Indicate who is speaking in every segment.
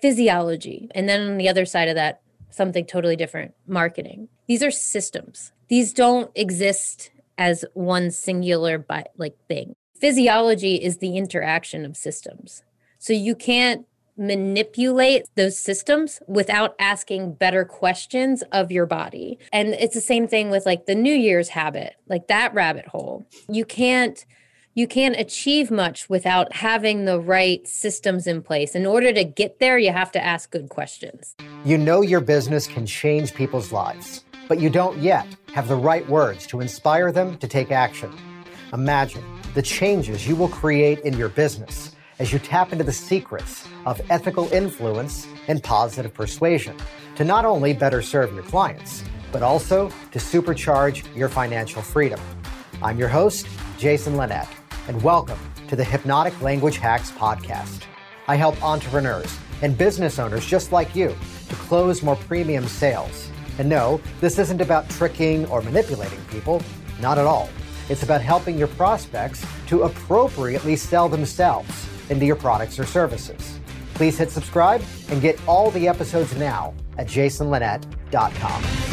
Speaker 1: physiology. And then on the other side of that, something totally different marketing. These are systems. These don't exist as one singular by, like thing. Physiology is the interaction of systems. So you can't manipulate those systems without asking better questions of your body. And it's the same thing with like the New Year's habit, like that rabbit hole. You can't you can't achieve much without having the right systems in place. In order to get there, you have to ask good questions.
Speaker 2: You know your business can change people's lives, but you don't yet have the right words to inspire them to take action. Imagine the changes you will create in your business as you tap into the secrets of ethical influence and positive persuasion to not only better serve your clients, but also to supercharge your financial freedom. I'm your host, Jason Linett, and welcome to the Hypnotic Language Hacks Podcast. I help entrepreneurs and business owners just like you to close more premium sales. And no, this isn't about tricking or manipulating people, not at all. It's about helping your prospects to appropriately sell themselves into your products or services. Please hit subscribe and get all the episodes now at jasonlinett.com.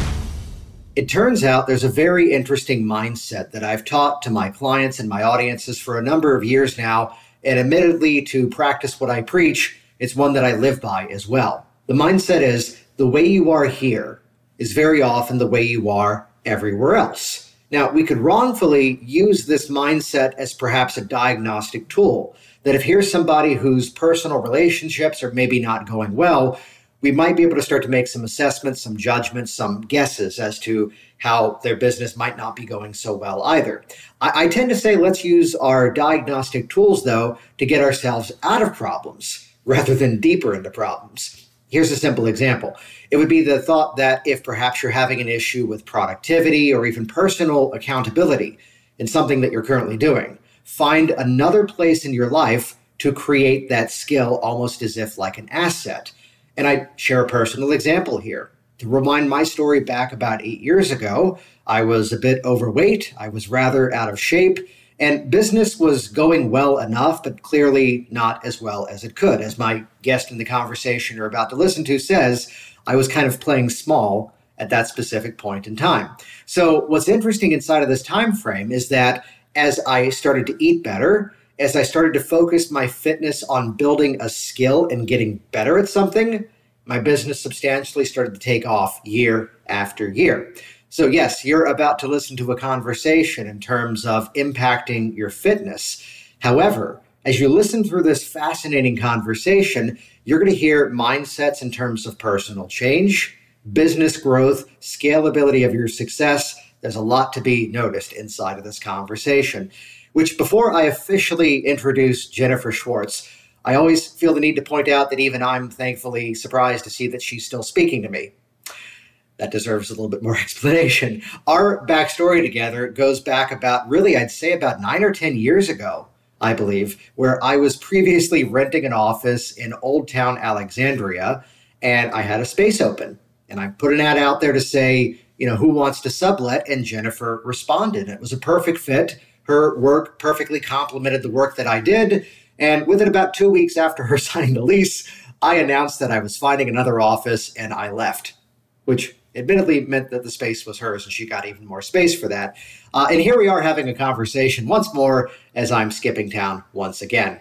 Speaker 2: It turns out there's a very interesting mindset that I've taught to my clients and my audiences for a number of years now. And admittedly, to practice what I preach, it's one that I live by as well. The mindset is the way you are here is very often the way you are everywhere else. Now, we could wrongfully use this mindset as perhaps a diagnostic tool that if here's somebody whose personal relationships are maybe not going well, we might be able to start to make some assessments, some judgments, some guesses as to how their business might not be going so well either. I, I, tend to say let's use our diagnostic tools, though, to get ourselves out of problems rather than deeper into problems. Here's a simple example. It would be the thought that if perhaps you're having an issue with productivity or even personal accountability in something that you're currently doing, find another place in your life to create that skill almost as if like an asset. And I share a personal example here. To remind my story back about eight years ago, I was a bit overweight, I was rather out of shape, and business was going well enough, but clearly not as well as it could. As my guest in the conversation you're about to listen to says, I was kind of playing small at that specific point in time. So what's interesting inside of this time frame is that as I started to eat better, as I started to focus my fitness on building a skill and getting better at something, my business substantially started to take off year after year. So, yes, you're about to listen to a conversation in terms of impacting your fitness. However, as you listen through this fascinating conversation, you're going to hear mindsets in terms of personal change, business growth, scalability of your success, there's a lot to be noticed inside of this conversation. Which, before I officially introduce Jennifer Schwartz, I always feel the need to point out that even I'm thankfully surprised to see that she's still speaking to me. That deserves a little bit more explanation. Our backstory together goes back about, really, I'd say about nine or 10 years ago, I believe, where I was previously renting an office in Old Town Alexandria and I had a space open. And I put an ad out there to say, you know, who wants to sublet? And Jennifer responded. It was a perfect fit. Her work perfectly complemented the work that I did. And within about two weeks after her signing the lease, I announced that I was finding another office and I left, which admittedly meant that the space was hers and she got even more space for that. Uh, and here we are having a conversation once more as I'm skipping town once again.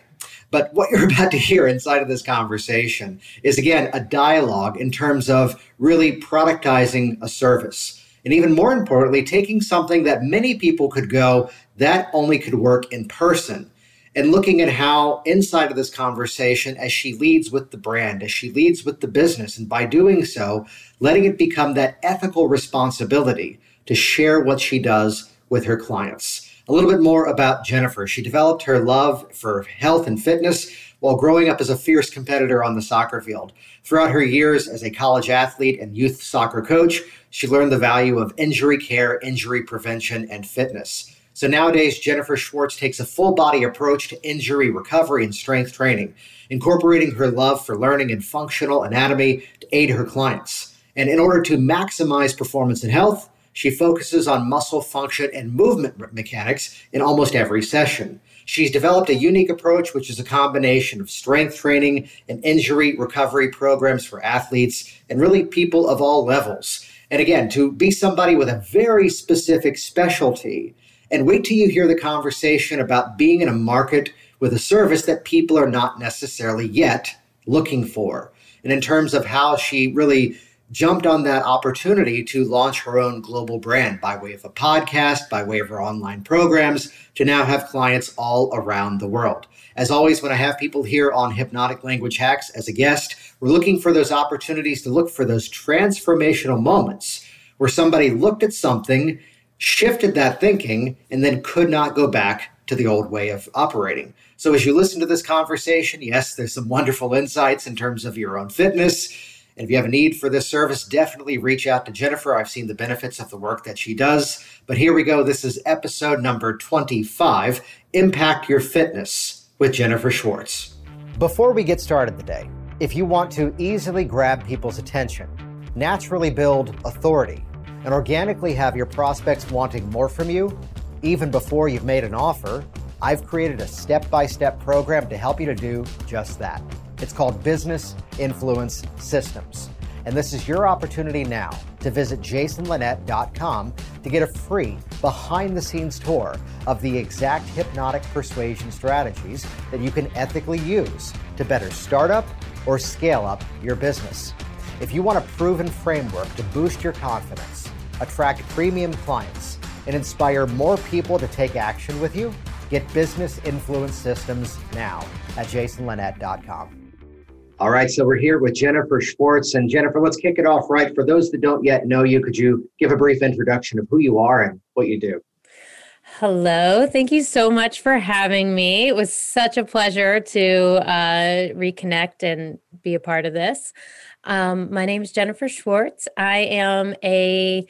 Speaker 2: But what you're about to hear inside of this conversation is, again, a dialogue in terms of really productizing a service. And even more importantly, taking something that many people could go, that only could work in person. And looking at how inside of this conversation, as she leads with the brand, as she leads with the business, and by doing so, letting it become that ethical responsibility to share what she does with her clients. A little bit more about Jennifer. She developed her love for health and fitness while growing up as a fierce competitor on the soccer field. Throughout her years as a college athlete and youth soccer coach, she learned the value of injury care, injury prevention, and fitness. So nowadays, Jennifer Schwartz takes a full body approach to injury recovery and strength training, incorporating her love for learning and functional anatomy to aid her clients. And in order to maximize performance and health, she focuses on muscle function and movement mechanics in almost every session. She's developed a unique approach, which is a combination of strength training and injury recovery programs for athletes and really people of all levels. And again, to be somebody with a very specific specialty. And wait till you hear the conversation about being in a market with a service that people are not necessarily yet looking for. And in terms of how she really jumped on that opportunity to launch her own global brand by way of a podcast, by way of her online programs, to now have clients all around the world. As always, when I have people here on Hypnotic Language Hacks as a guest, we're looking for those opportunities to look for those transformational moments where somebody looked at something, shifted that thinking, and then could not go back to the old way of operating. So, as you listen to this conversation, yes, there's some wonderful insights in terms of your own fitness and if you have a need for this service, definitely reach out to Jennifer. I've seen the benefits of the work that she does. But here we go. This is episode number 25 Impact Your Fitness with Jennifer Schwartz. Before we get started today, if you want to easily grab people's attention, naturally build authority, and organically have your prospects wanting more from you, even before you've made an offer, I've created a step by step program to help you to do just that. It's called Business Influence Systems. And this is your opportunity now to visit jasonlinett.com to get a free behind the scenes tour of the exact hypnotic persuasion strategies that you can ethically use to better start up or scale up your business. If you want a proven framework to boost your confidence, attract premium clients, and inspire more people to take action with you, get Business Influence Systems now at jasonlinett.com. All right, so we're here with Jennifer Schwartz. And Jennifer, let's kick it off right. For those that don't yet know you, could you give a brief introduction of who you are and what you do?
Speaker 1: Hello. Thank you so much for having me. It was such a pleasure to uh, reconnect and be a part of this. Um, my name is Jennifer Schwartz. I am a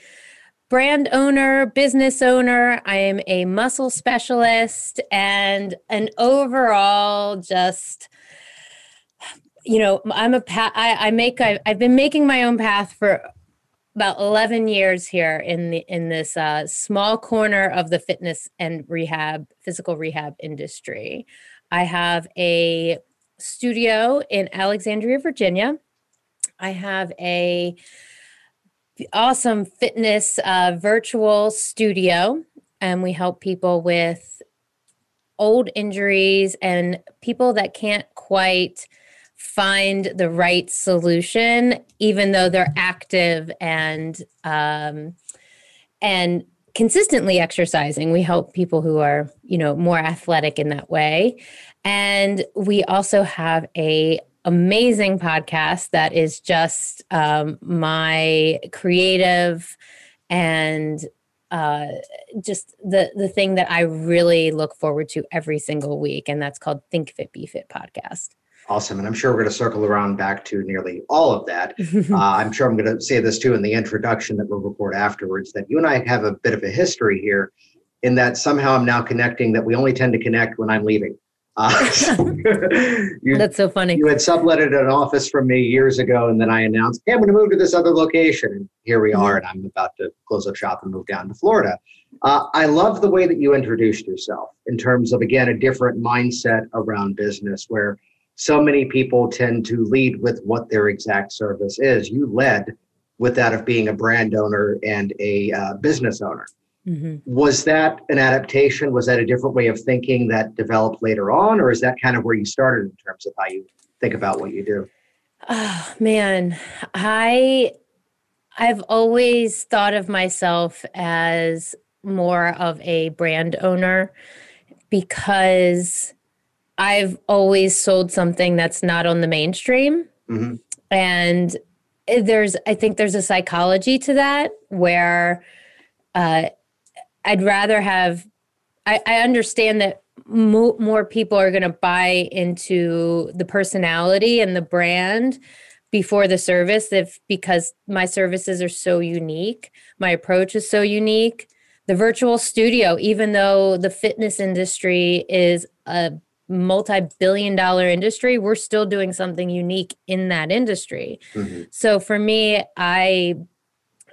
Speaker 1: brand owner, business owner. I am a muscle specialist and an overall just you know, I'm a path. I, I make. I, I've been making my own path for about 11 years here in the in this uh, small corner of the fitness and rehab, physical rehab industry. I have a studio in Alexandria, Virginia. I have a awesome fitness uh, virtual studio, and we help people with old injuries and people that can't quite find the right solution, even though they're active and um, and consistently exercising. We help people who are, you know, more athletic in that way. And we also have a amazing podcast that is just um, my creative and uh, just the the thing that I really look forward to every single week, and that's called Think Fit Be Fit podcast.
Speaker 2: Awesome. And I'm sure we're going to circle around back to nearly all of that. uh, I'm sure I'm going to say this too in the introduction that we'll record afterwards that you and I have a bit of a history here in that somehow I'm now connecting that we only tend to connect when I'm leaving. Uh,
Speaker 1: you, That's so funny.
Speaker 2: You had subletted an office from me years ago, and then I announced, hey, I'm going to move to this other location. And here we are, and I'm about to close up shop and move down to Florida. Uh, I love the way that you introduced yourself in terms of, again, a different mindset around business where so many people tend to lead with what their exact service is. You led with that of being a brand owner and a uh, business owner. Mm-hmm. Was that an adaptation? Was that a different way of thinking that developed later on, or is that kind of where you started in terms of how you think about what you do?
Speaker 1: Oh man, I I've always thought of myself as more of a brand owner because I've always sold something that's not on the mainstream. Mm-hmm. And there's, I think there's a psychology to that where uh, I'd rather have, I, I understand that mo- more people are going to buy into the personality and the brand before the service if because my services are so unique my approach is so unique the virtual studio even though the fitness industry is a multi-billion dollar industry we're still doing something unique in that industry mm-hmm. so for me i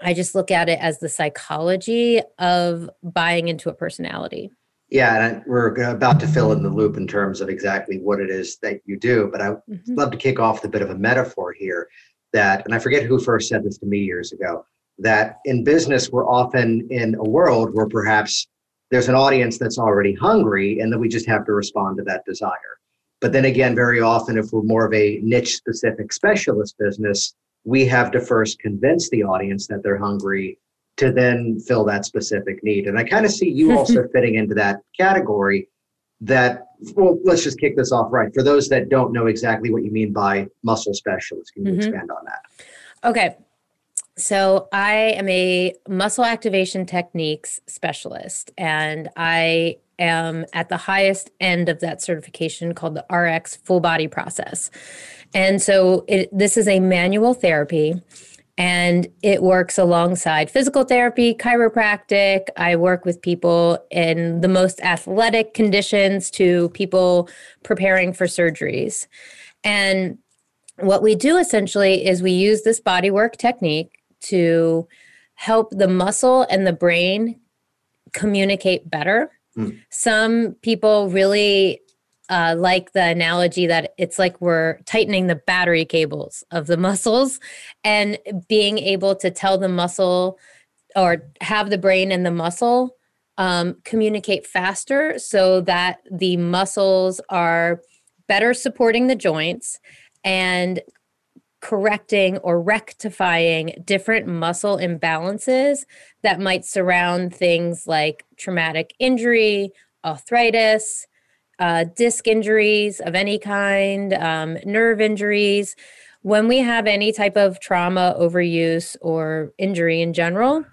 Speaker 1: i just look at it as the psychology of buying into a personality
Speaker 2: Yeah, and we're about to fill in the loop in terms of exactly what it is that you do. But I mm-hmm. love to kick off with a bit of a metaphor here that, and I forget who first said this to me years ago, that in business, we're often in a world where perhaps there's an audience that's already hungry and then we just have to respond to that desire. But then again, very often, if we're more of a niche specific specialist business, we have to first convince the audience that they're hungry to then fill that specific need. And I kind of see you also fitting into that category that, well, let's just kick this off right. For those that don't know exactly what you mean by muscle specialist, can you mm-hmm. expand on that?
Speaker 1: Okay. So I am a muscle activation techniques specialist, and I am at the highest end of that certification called the RX full body process. And so it, this is a manual therapy and it works alongside physical therapy, chiropractic. I work with people in the most athletic conditions to people preparing for surgeries. And what we do essentially is we use this bodywork technique to help the muscle and the brain communicate better. Mm. Some people really uh, like the analogy that it's like we're tightening the battery cables of the muscles and being able to tell the muscle or have the brain and the muscle um, communicate faster so that the muscles are better supporting the joints and correcting or rectifying different muscle imbalances that might surround things like traumatic injury, arthritis, uh, disc injuries of any kind, um, nerve injuries. When we have any type of trauma, overuse, or injury in general,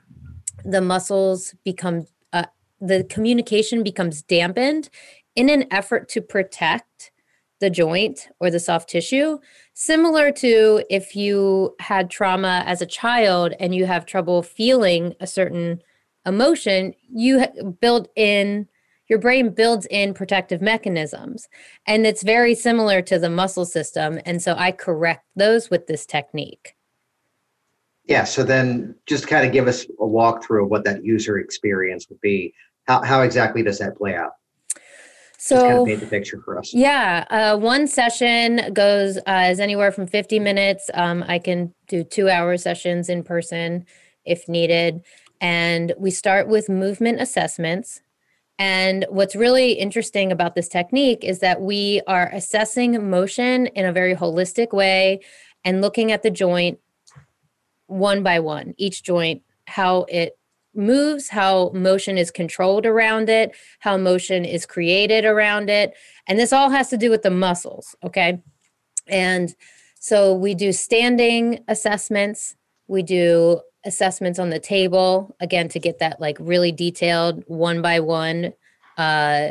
Speaker 1: the muscles become, uh, the communication becomes dampened in an effort to protect the joint or the soft tissue. Similar to if you had trauma as a child and you have trouble feeling a certain emotion, you build in your brain builds in protective mechanisms and it's very similar to the muscle system and so i correct those with this technique
Speaker 2: yeah so then just kind of give us a walkthrough of what that user experience would be how, how exactly does that play out
Speaker 1: so Just
Speaker 2: kind of paint the picture for us.
Speaker 1: Yeah, uh, one session goes uh, is anywhere from 50 minutes. Um, I can do two hour sessions in person if needed, and we start with movement assessments. And what's really interesting about this technique is that we are assessing motion in a very holistic way and looking at the joint one by one, each joint, how it moves, how motion is controlled around it, how motion is created around it. And this all has to do with the muscles, okay? And so we do standing assessments, we do assessments on the table again to get that like really detailed one by one. Uh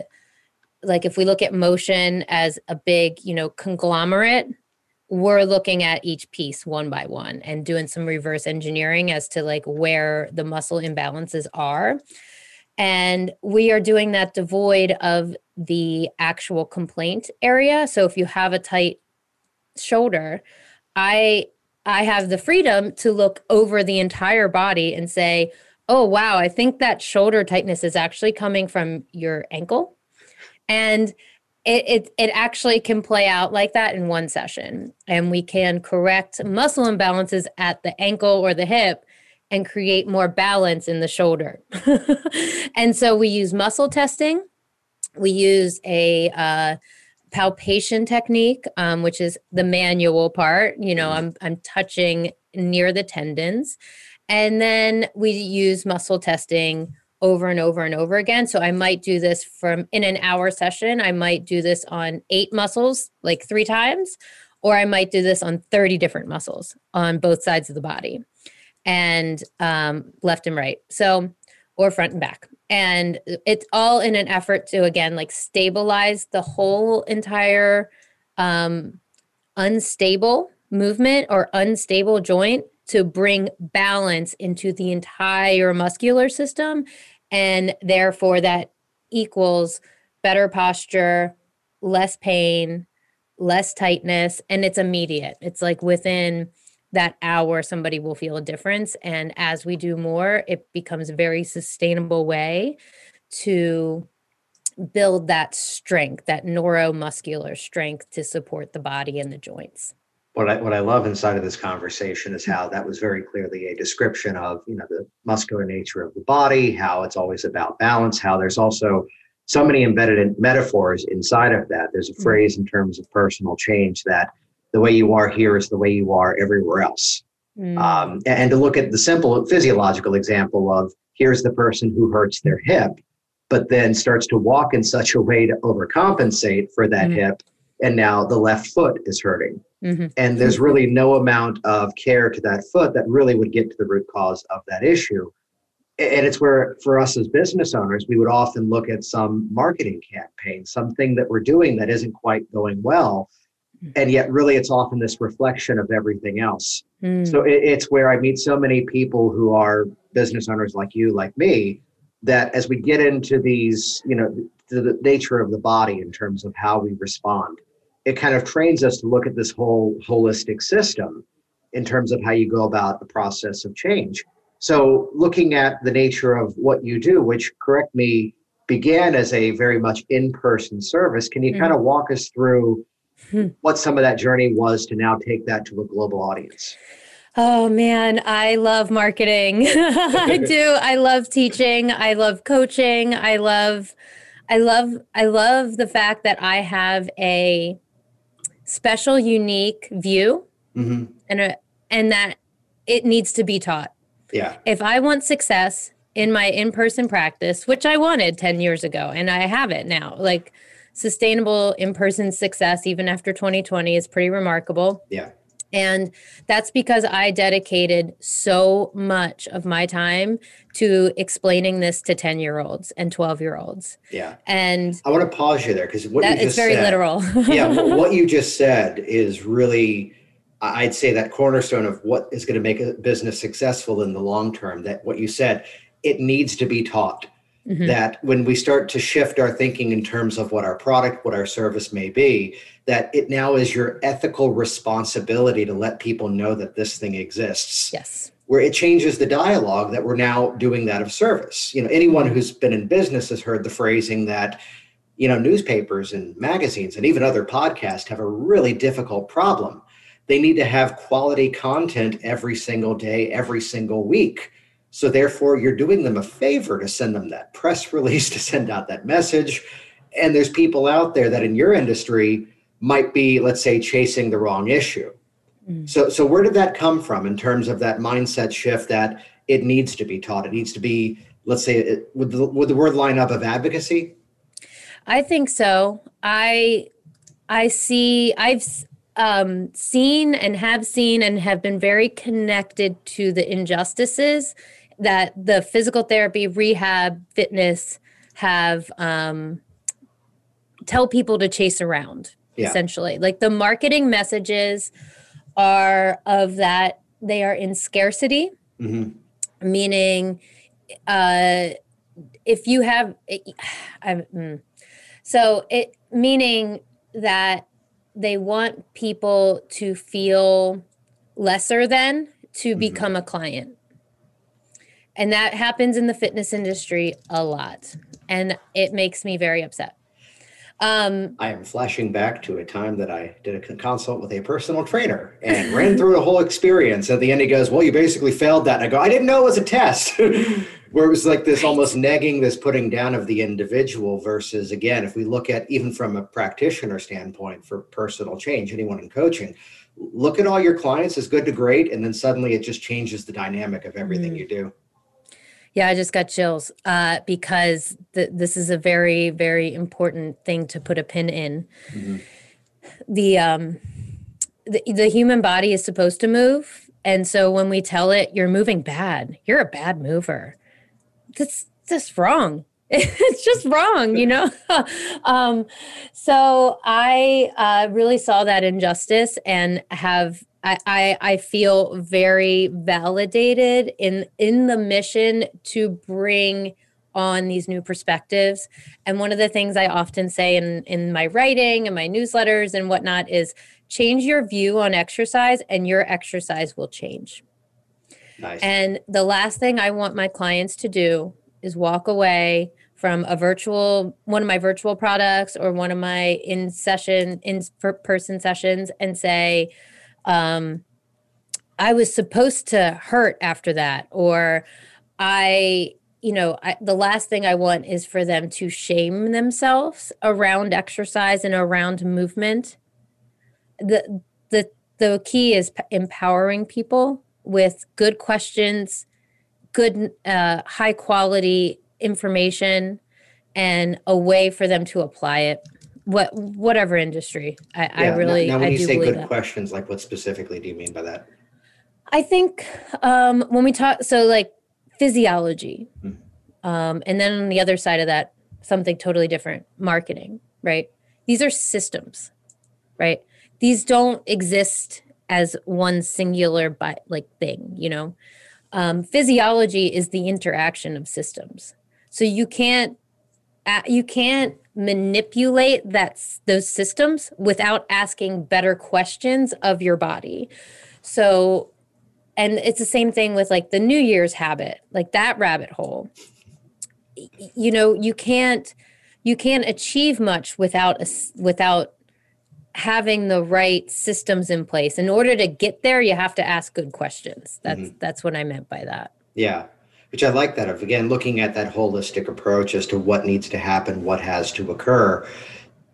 Speaker 1: like if we look at motion as a big you know conglomerate we're looking at each piece one by one and doing some reverse engineering as to like where the muscle imbalances are. And we are doing that devoid of the actual complaint area. So if you have a tight shoulder i I have the freedom to look over the entire body and say, oh, wow, I think that shoulder tightness is actually coming from your ankle. And it, it, it actually can play out like that in one session. And we can correct muscle imbalances at the ankle or the hip and create more balance in the shoulder. and so we use muscle testing. We use a uh, palpation technique, um, which is the manual part. You know, I'm I'm touching near the tendons, and then we use muscle testing over and over and over again. So I might do this from in an hour session. I might do this on eight muscles, like three times, or I might do this on 30 different muscles on both sides of the body and um, left and right. So, or front and back. And it's all in an effort to again like stabilize the whole entire um unstable movement or unstable joint to bring balance into the entire muscular system. And therefore that equals better posture less pain less tightness and it's immediate. It's like within that hour somebody will feel a difference and as we do more it becomes a very sustainable way to build that strength, that neuromuscular strength to support the body and the joints.
Speaker 2: What I, what I love inside of this conversation is how that was very clearly a description of you know the muscular nature of the body, how it's always about balance, how there's also so many embedded in metaphors inside of that. There's a mm-hmm. phrase in terms of personal change that the way you are here is the way you are everywhere else. Mm. Um, and, to look at the simple physiological example of here's the person who hurts their hip but then starts to walk in such a way to overcompensate for that mm-hmm. hip and now the left foot is hurting mm-hmm. and there's really no amount of care to that foot that really would get to the root cause of that issue and it's where for us as business owners we would often look at some marketing campaign something that we're doing that isn't quite going well mm. And yet really it's often this reflection of everything else mm. so it, it's where i meet so many people who are business owners like you like me that as we get into these, you know, the nature of the body in terms of how we respond, it kind of trains us to look at this whole holistic system in terms of how you go about the process of change. So, looking at the nature of what you do, which, correct me, began as a very much in person service, can you mm-hmm. kind of walk us through hmm. what some of that journey was to now take that to a global audience?
Speaker 1: Oh man, I love marketing. I do. I love teaching. I love coaching. I love I love I love the fact that I have a special unique view mm-hmm. and a, and that it needs to be taught.
Speaker 2: Yeah.
Speaker 1: If I want success in my in-person practice, which I wanted 10 years ago and I have it now. Like sustainable in-person success even after 2020 is pretty remarkable.
Speaker 2: Yeah
Speaker 1: and that's because I dedicated so much of my time to explaining this to 10 year olds and 12 year olds.
Speaker 2: Yeah.
Speaker 1: And
Speaker 2: I want to pause you there because what that, you
Speaker 1: just it's very
Speaker 2: said,
Speaker 1: literal.
Speaker 2: yeah. What you just said is really, I'd say, that cornerstone of what is going to make a business successful in the long term. That what you said, it needs to be taught. Mm-hmm. That when we start to shift our thinking in terms of what our product, what our service may be, that it now is your ethical responsibility to let people know that this thing exists.
Speaker 1: Yes.
Speaker 2: Where it changes the dialogue that we're now doing that of service. You know, anyone who's been in business has heard the phrasing that, you know, newspapers and magazines and even other podcasts have a really difficult problem. They need to have quality content every single day, every single week. So therefore, you're doing them a favor to send them that press release, to send out that message. And there's people out there that in your industry might be, let's say, chasing the wrong issue. Mm. So, so where did that come from in terms of that mindset shift that it needs to be taught? It needs to be, let's say, it, would the, would the word line up of advocacy?
Speaker 1: I think so. I I see. I've um, seen and have seen and have been very connected to the injustices that the physical therapy, rehab, fitness have um, tell people to chase around yeah. essentially. Like the marketing messages are of that they are in scarcity, mm-hmm. meaning uh, if you have, I, mm, so it meaning that they want people to feel lesser than to mm-hmm. become a client. And that happens in the fitness industry a lot. And it makes me very upset.
Speaker 2: Um, I am flashing back to a time that I did a consult with a personal trainer and ran through the whole experience. At the end, he goes, Well, you basically failed that. And I go, I didn't know it was a test. Where it was like this almost negging, this putting down of the individual versus, again, if we look at even from a practitioner standpoint for personal change, anyone in coaching, look at all your clients as good to great. And then suddenly it just changes the dynamic of everything mm. you do.
Speaker 1: Yeah, I just got chills uh, because th- this is a very, very important thing to put a pin in. Mm-hmm. The um, the the human body is supposed to move, and so when we tell it you're moving bad, you're a bad mover. That's just wrong. it's just wrong, you know. um, so I uh, really saw that injustice and have I, I, I feel very validated in in the mission to bring on these new perspectives. And one of the things I often say in in my writing and my newsletters and whatnot is change your view on exercise and your exercise will change. Nice. And the last thing I want my clients to do is walk away from a virtual one of my virtual products or one of my in session in person sessions and say um, i was supposed to hurt after that or i you know I, the last thing i want is for them to shame themselves around exercise and around movement. The the the key is p- empowering people with good questions good uh, high quality information and a way for them to apply it. What whatever industry. I, yeah, I really
Speaker 2: now, now when
Speaker 1: I
Speaker 2: you say good that. questions like what specifically do you mean by that?
Speaker 1: I think um when we talk so like physiology. Hmm. Um and then on the other side of that something totally different marketing right? These are systems right? These don't exist as one singular but like thing you know? Um, physiology is the interaction of systems so you can't you can't manipulate that those systems without asking better questions of your body. So and it's the same thing with like the new year's habit like that rabbit hole. You know you can't you can't achieve much without a, without having the right systems in place. In order to get there you have to ask good questions. That's mm-hmm. that's what i meant by that.
Speaker 2: Yeah which I like that of again looking at that holistic approach as to what needs to happen, what has to occur.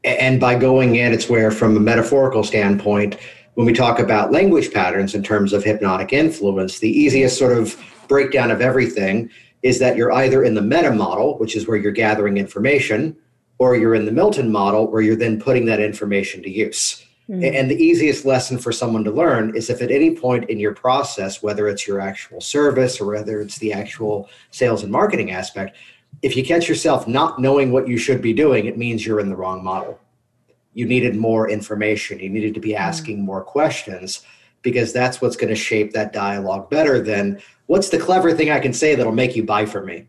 Speaker 2: And by going in, it's where, from a metaphorical standpoint, when we talk about language patterns in terms of hypnotic influence, the easiest sort of breakdown of everything is that you're either in the meta model, which is where you're gathering information, or you're in the Milton model, where you're then putting that information to use. Mm-hmm. And the easiest lesson for someone to learn is if at any point in your process, whether it's your actual service or whether it's the actual sales and marketing aspect, if you catch yourself not knowing what you should be doing, it means you're in the wrong model. You needed more information, you needed to be hmm. asking more questions because that's what's going to shape that dialogue better than what's the clever thing I can say that'll make you buy from me.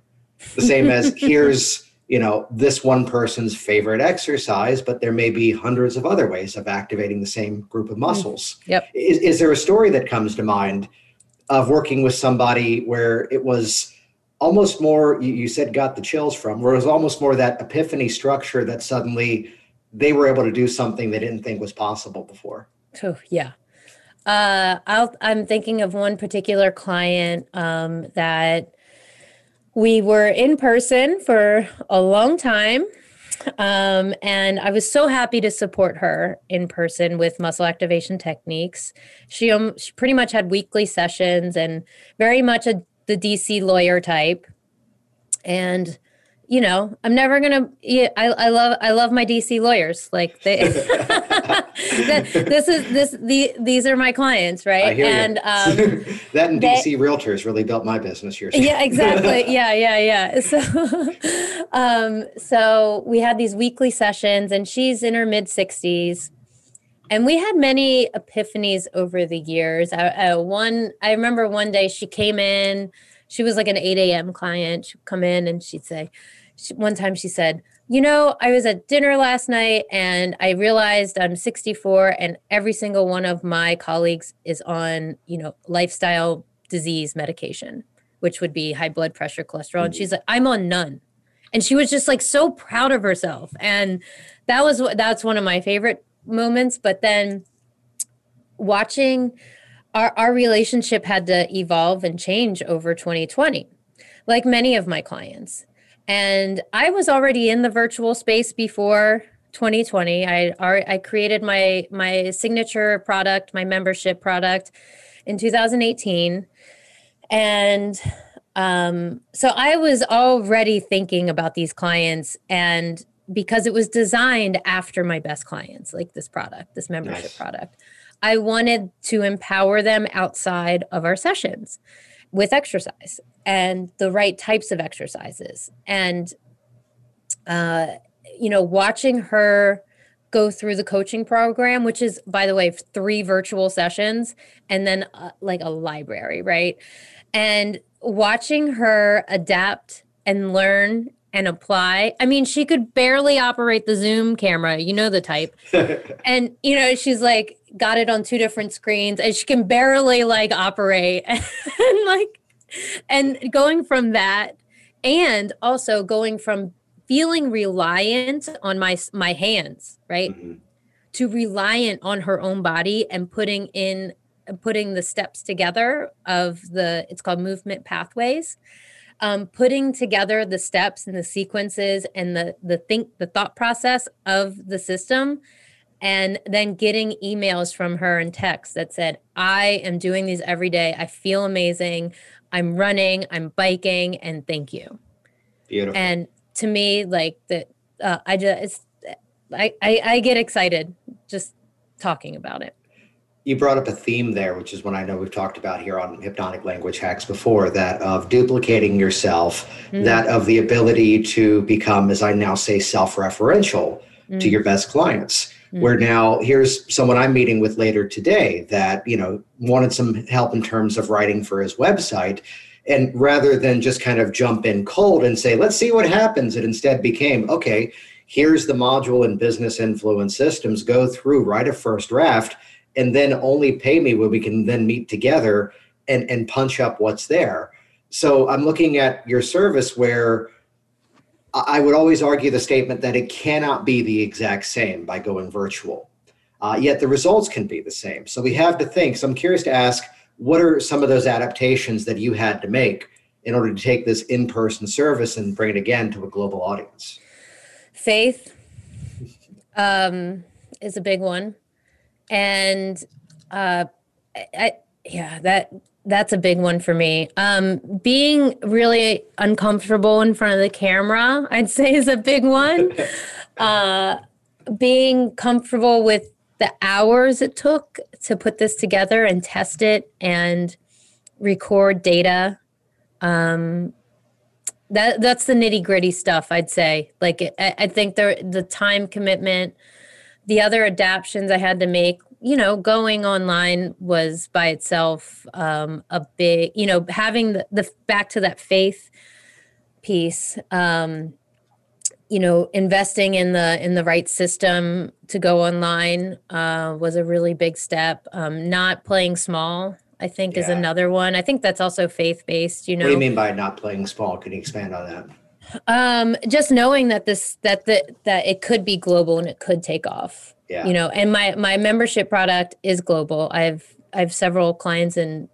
Speaker 2: The same as here's you know this one person's favorite exercise but there may be hundreds of other ways of activating the same group of mm. muscles.
Speaker 1: Yep.
Speaker 2: Is, is there a story that comes to mind of working with somebody where it was almost more you, you said got the chills from where it was almost more that epiphany structure that suddenly they were able to do something they didn't think was possible before?
Speaker 1: Oh yeah. Uh, I'll i am thinking of one particular client um, that we were in person for a long time. Um, and I was so happy to support her in person with muscle activation techniques. She, um, she pretty much had weekly sessions and very much a, the DC lawyer type. And you know, I'm never gonna. Yeah, I, I love I love my DC lawyers. Like they, this is this the these are my clients, right?
Speaker 2: and um, that and DC they, realtors really built my business years.
Speaker 1: Yeah, exactly. yeah, yeah, yeah. So, um, so we had these weekly sessions, and she's in her mid 60s. And we had many epiphanies over the years. I, uh, one, I remember one day she came in. She was like an 8 a.m. client. She'd come in and she'd say, she, one time she said, You know, I was at dinner last night and I realized I'm 64 and every single one of my colleagues is on, you know, lifestyle disease medication, which would be high blood pressure, cholesterol. And she's mm-hmm. like, I'm on none. And she was just like so proud of herself. And that was that's one of my favorite moments. But then watching our, our relationship had to evolve and change over 2020, like many of my clients. And I was already in the virtual space before 2020. I I created my my signature product, my membership product in 2018. And um, so I was already thinking about these clients and because it was designed after my best clients, like this product, this membership nice. product. I wanted to empower them outside of our sessions with exercise and the right types of exercises and uh, you know watching her go through the coaching program which is by the way three virtual sessions and then uh, like a library right and watching her adapt and learn and apply. I mean, she could barely operate the Zoom camera, you know the type. and you know, she's like got it on two different screens and she can barely like operate and like and going from that and also going from feeling reliant on my my hands, right? Mm-hmm. To reliant on her own body and putting in putting the steps together of the it's called movement pathways um, putting together the steps and the sequences and the the think the thought process of the system and then getting emails from her and text that said i am doing these every day i feel amazing i'm running i'm biking and thank you
Speaker 2: beautiful
Speaker 1: and to me like that uh, i just I, I i get excited just talking about it
Speaker 2: you brought up a theme there, which is one I know we've talked about here on Hypnotic Language Hacks before that of duplicating yourself, mm. that of the ability to become, as I now say, self referential mm. to your best clients. Mm. Where now here's someone I'm meeting with later today that, you know, wanted some help in terms of writing for his website. And rather than just kind of jump in cold and say, let's see what happens, it instead became, okay, here's the module in business influence systems, go through, write a first draft and then only pay me when we can then meet together and and punch up what's there so i'm looking at your service where i would always argue the statement that it cannot be the exact same by going virtual. Uh, yet the results can be the same. So we have to think so i'm curious to ask what are some of those adaptations that you had to make in order to take this in-person service and bring it again to a global audience?
Speaker 1: Faith um, is a big one. And uh, I, yeah, that that's a big one for me. Um, being really uncomfortable in front of the camera, I'd say, is a big one. uh, being comfortable with the hours it took to put this together and test it and record data. Um, that that's the nitty gritty stuff. I'd say. Like I, I think the the time commitment the other adaptations I had to make, you know, going online was by itself um, a big, you know, having the, the back to that faith piece. Um, you know, investing in the in the right system to go online uh, was a really big step. Um, not playing small, I think, yeah. is another one. I think that's also faith based. You know,
Speaker 2: what do you mean by not playing small? Can you expand on that?
Speaker 1: um just knowing that this that the that it could be global and it could take off yeah. you know and my my membership product is global. I've i've several clients in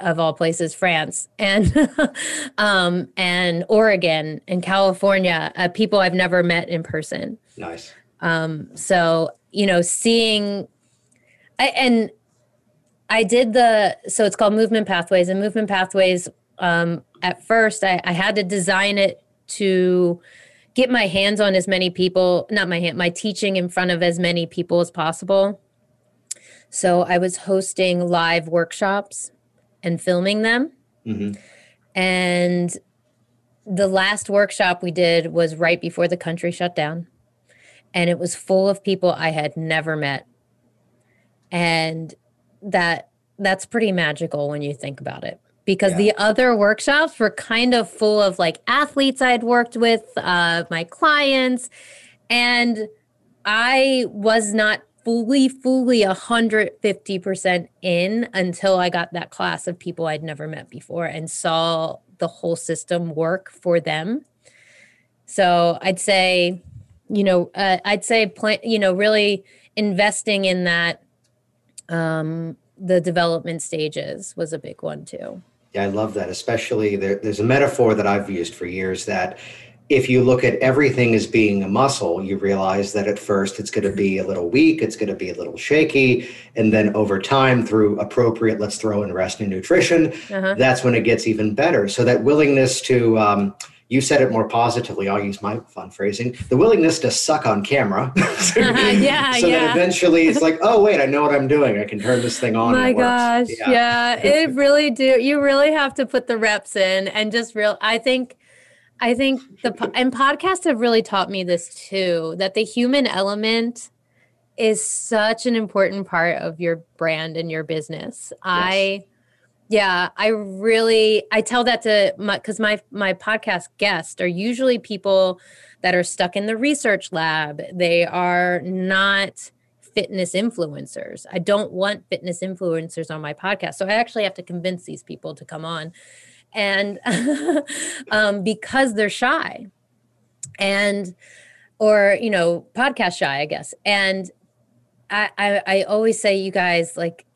Speaker 1: of all places france and um and oregon and california uh, people i've never met in person.
Speaker 2: Nice.
Speaker 1: Um so you know seeing I, and i did the so it's called movement pathways and movement pathways um at first I, I had to design it to get my hands on as many people, not my hand, my teaching in front of as many people as possible. So I was hosting live workshops and filming them. Mm-hmm. And the last workshop we did was right before the country shut down. And it was full of people I had never met. And that that's pretty magical when you think about it because yeah. the other workshops were kind of full of like athletes I'd worked with, uh, my clients, and I was not fully, fully 150% in until I got that class of people I'd never met before and saw the whole system work for them. So I'd say, you know, uh, I'd say, plant, you know, really investing in that, um, the development stages was a big one too.
Speaker 2: Yeah, I love that. Especially there, there's a metaphor that I've used for years that if you look at everything as being a muscle, you realize that at first it's going to be a little weak, it's going to be a little shaky, and then over time, through appropriate, let's throw in rest and nutrition, uh-huh. that's when it gets even better. So that willingness to um, you said it more positively. I'll use my fun phrasing. The willingness to suck on camera.
Speaker 1: so, yeah,
Speaker 2: so
Speaker 1: yeah.
Speaker 2: that eventually it's like, oh wait, I know what I'm doing. I can turn this thing on.
Speaker 1: Oh my gosh, yeah. yeah, it really do. You really have to put the reps in and just real. I think, I think the and podcasts have really taught me this too. That the human element is such an important part of your brand and your business. Yes. I yeah, I really I tell that to my cuz my my podcast guests are usually people that are stuck in the research lab. They are not fitness influencers. I don't want fitness influencers on my podcast. So I actually have to convince these people to come on. And um, because they're shy. and or you know podcast shy i guess and I, I i always say you guys like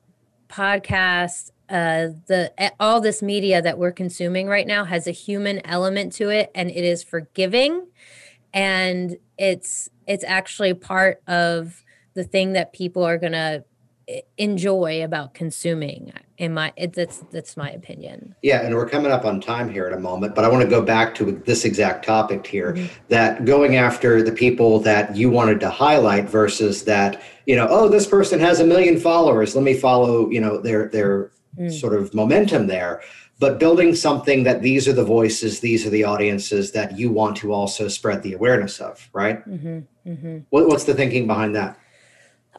Speaker 1: podcasts uh the all this media that we're consuming right now has a human element to it and it is forgiving and it's it's actually part of the thing that people are going to enjoy about consuming in my it, that's that's my opinion
Speaker 3: yeah and we're coming up on time here in a moment but i want to go back to this exact topic here mm-hmm. that going after the people that you wanted to highlight versus that you know oh this person has a million followers let me follow you know their their mm. sort of momentum there but building something that these are the voices these are the audiences that you want to also spread the awareness of right mm-hmm. Mm-hmm. What, what's the thinking behind that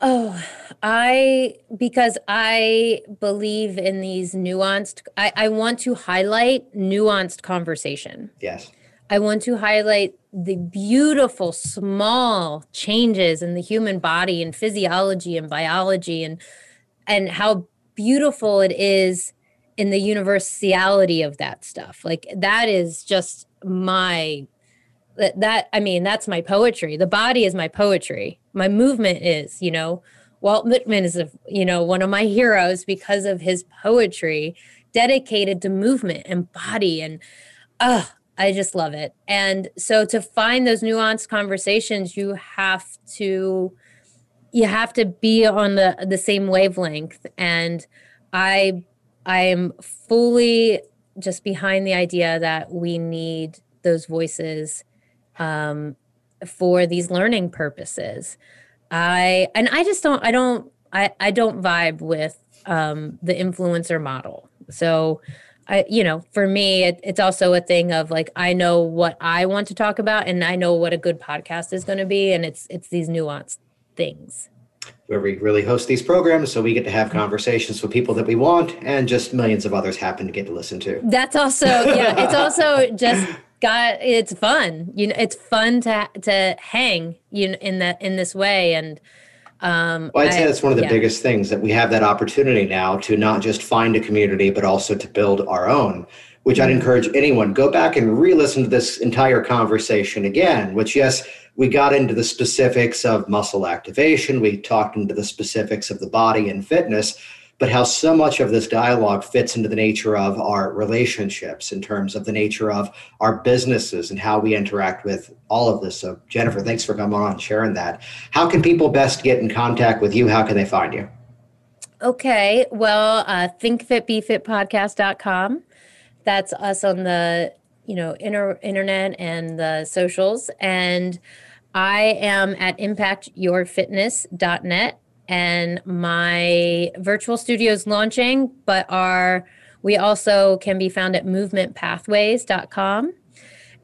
Speaker 1: Oh, I because I believe in these nuanced I, I want to highlight nuanced conversation.
Speaker 3: Yes.
Speaker 1: I want to highlight the beautiful small changes in the human body and physiology and biology and and how beautiful it is in the universality of that stuff. Like that is just my that, that I mean that's my poetry. The body is my poetry my movement is you know walt whitman is a you know one of my heroes because of his poetry dedicated to movement and body and uh i just love it and so to find those nuanced conversations you have to you have to be on the the same wavelength and i i am fully just behind the idea that we need those voices um, for these learning purposes. I and I just don't I don't I I don't vibe with um the influencer model. So I you know, for me it, it's also a thing of like I know what I want to talk about and I know what a good podcast is going to be and it's it's these nuanced things
Speaker 3: where we really host these programs so we get to have conversations with people that we want and just millions of others happen to get to listen to
Speaker 1: that's also yeah it's also just got it's fun. You know, it's fun to to hang you know, in that in this way and. Um,
Speaker 3: well, I'd say that's one of the yeah. biggest things that we have that opportunity now to not just find a community, but also to build our own. Which I'd mm-hmm. encourage anyone go back and re-listen to this entire conversation again. Which yes, we got into the specifics of muscle activation, we talked into the specifics of the body and fitness, but how so much of this dialogue fits into the nature of our relationships in terms of the nature of our businesses and how we interact with all of this. So, Jennifer, thanks for coming on and sharing that. How can people best get in contact with you? How can they find you?
Speaker 1: Okay. Well, uh, thinkfitbefitpodcast.com. That's us on the, you know, inter- internet and the socials. And I am at impactyourfitness.net and my virtual studio is launching, but our we also can be found at movementpathways.com.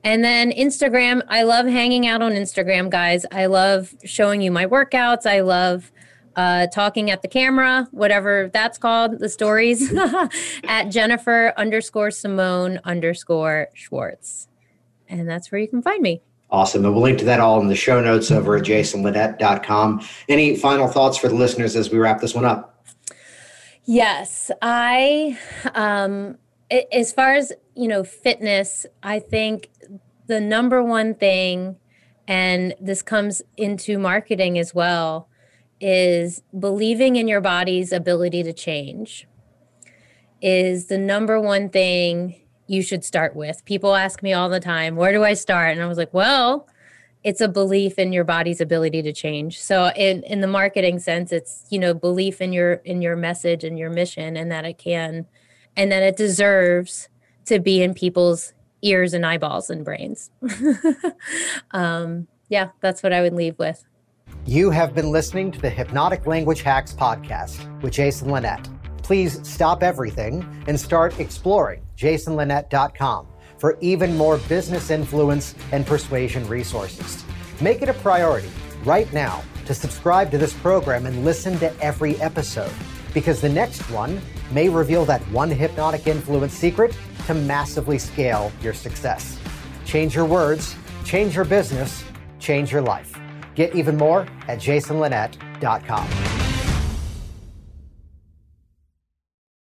Speaker 1: And then Instagram, I love hanging out on Instagram, guys. I love showing you my workouts. I love uh, talking at the camera, whatever that's called, the stories at Jennifer underscore Simone underscore Schwartz. And that's where you can find me.
Speaker 3: Awesome. And we'll link to that all in the show notes over at jasonlinett.com. Any final thoughts for the listeners as we wrap this one up?
Speaker 1: Yes. I, um, as far as, you know, fitness, I think the number one thing, and this comes into marketing as well, is believing in your body's ability to change is the number one thing you should start with. People ask me all the time, where do I start? And I was like, well, it's a belief in your body's ability to change. So in in the marketing sense, it's, you know, belief in your in your message and your mission and that it can and that it deserves to be in people's ears and eyeballs and brains. um, yeah, that's what I would leave with.
Speaker 2: You have been listening to the Hypnotic Language Hacks podcast with Jason Linett. Please stop everything and start exploring jasonlinett.com for even more business influence and persuasion resources. Make it a priority right now to subscribe to this program and listen to every episode because the next one may reveal that one hypnotic influence secret to massively scale your success. Change your words, change your business, change your life. Get even more at jasonlinett.com.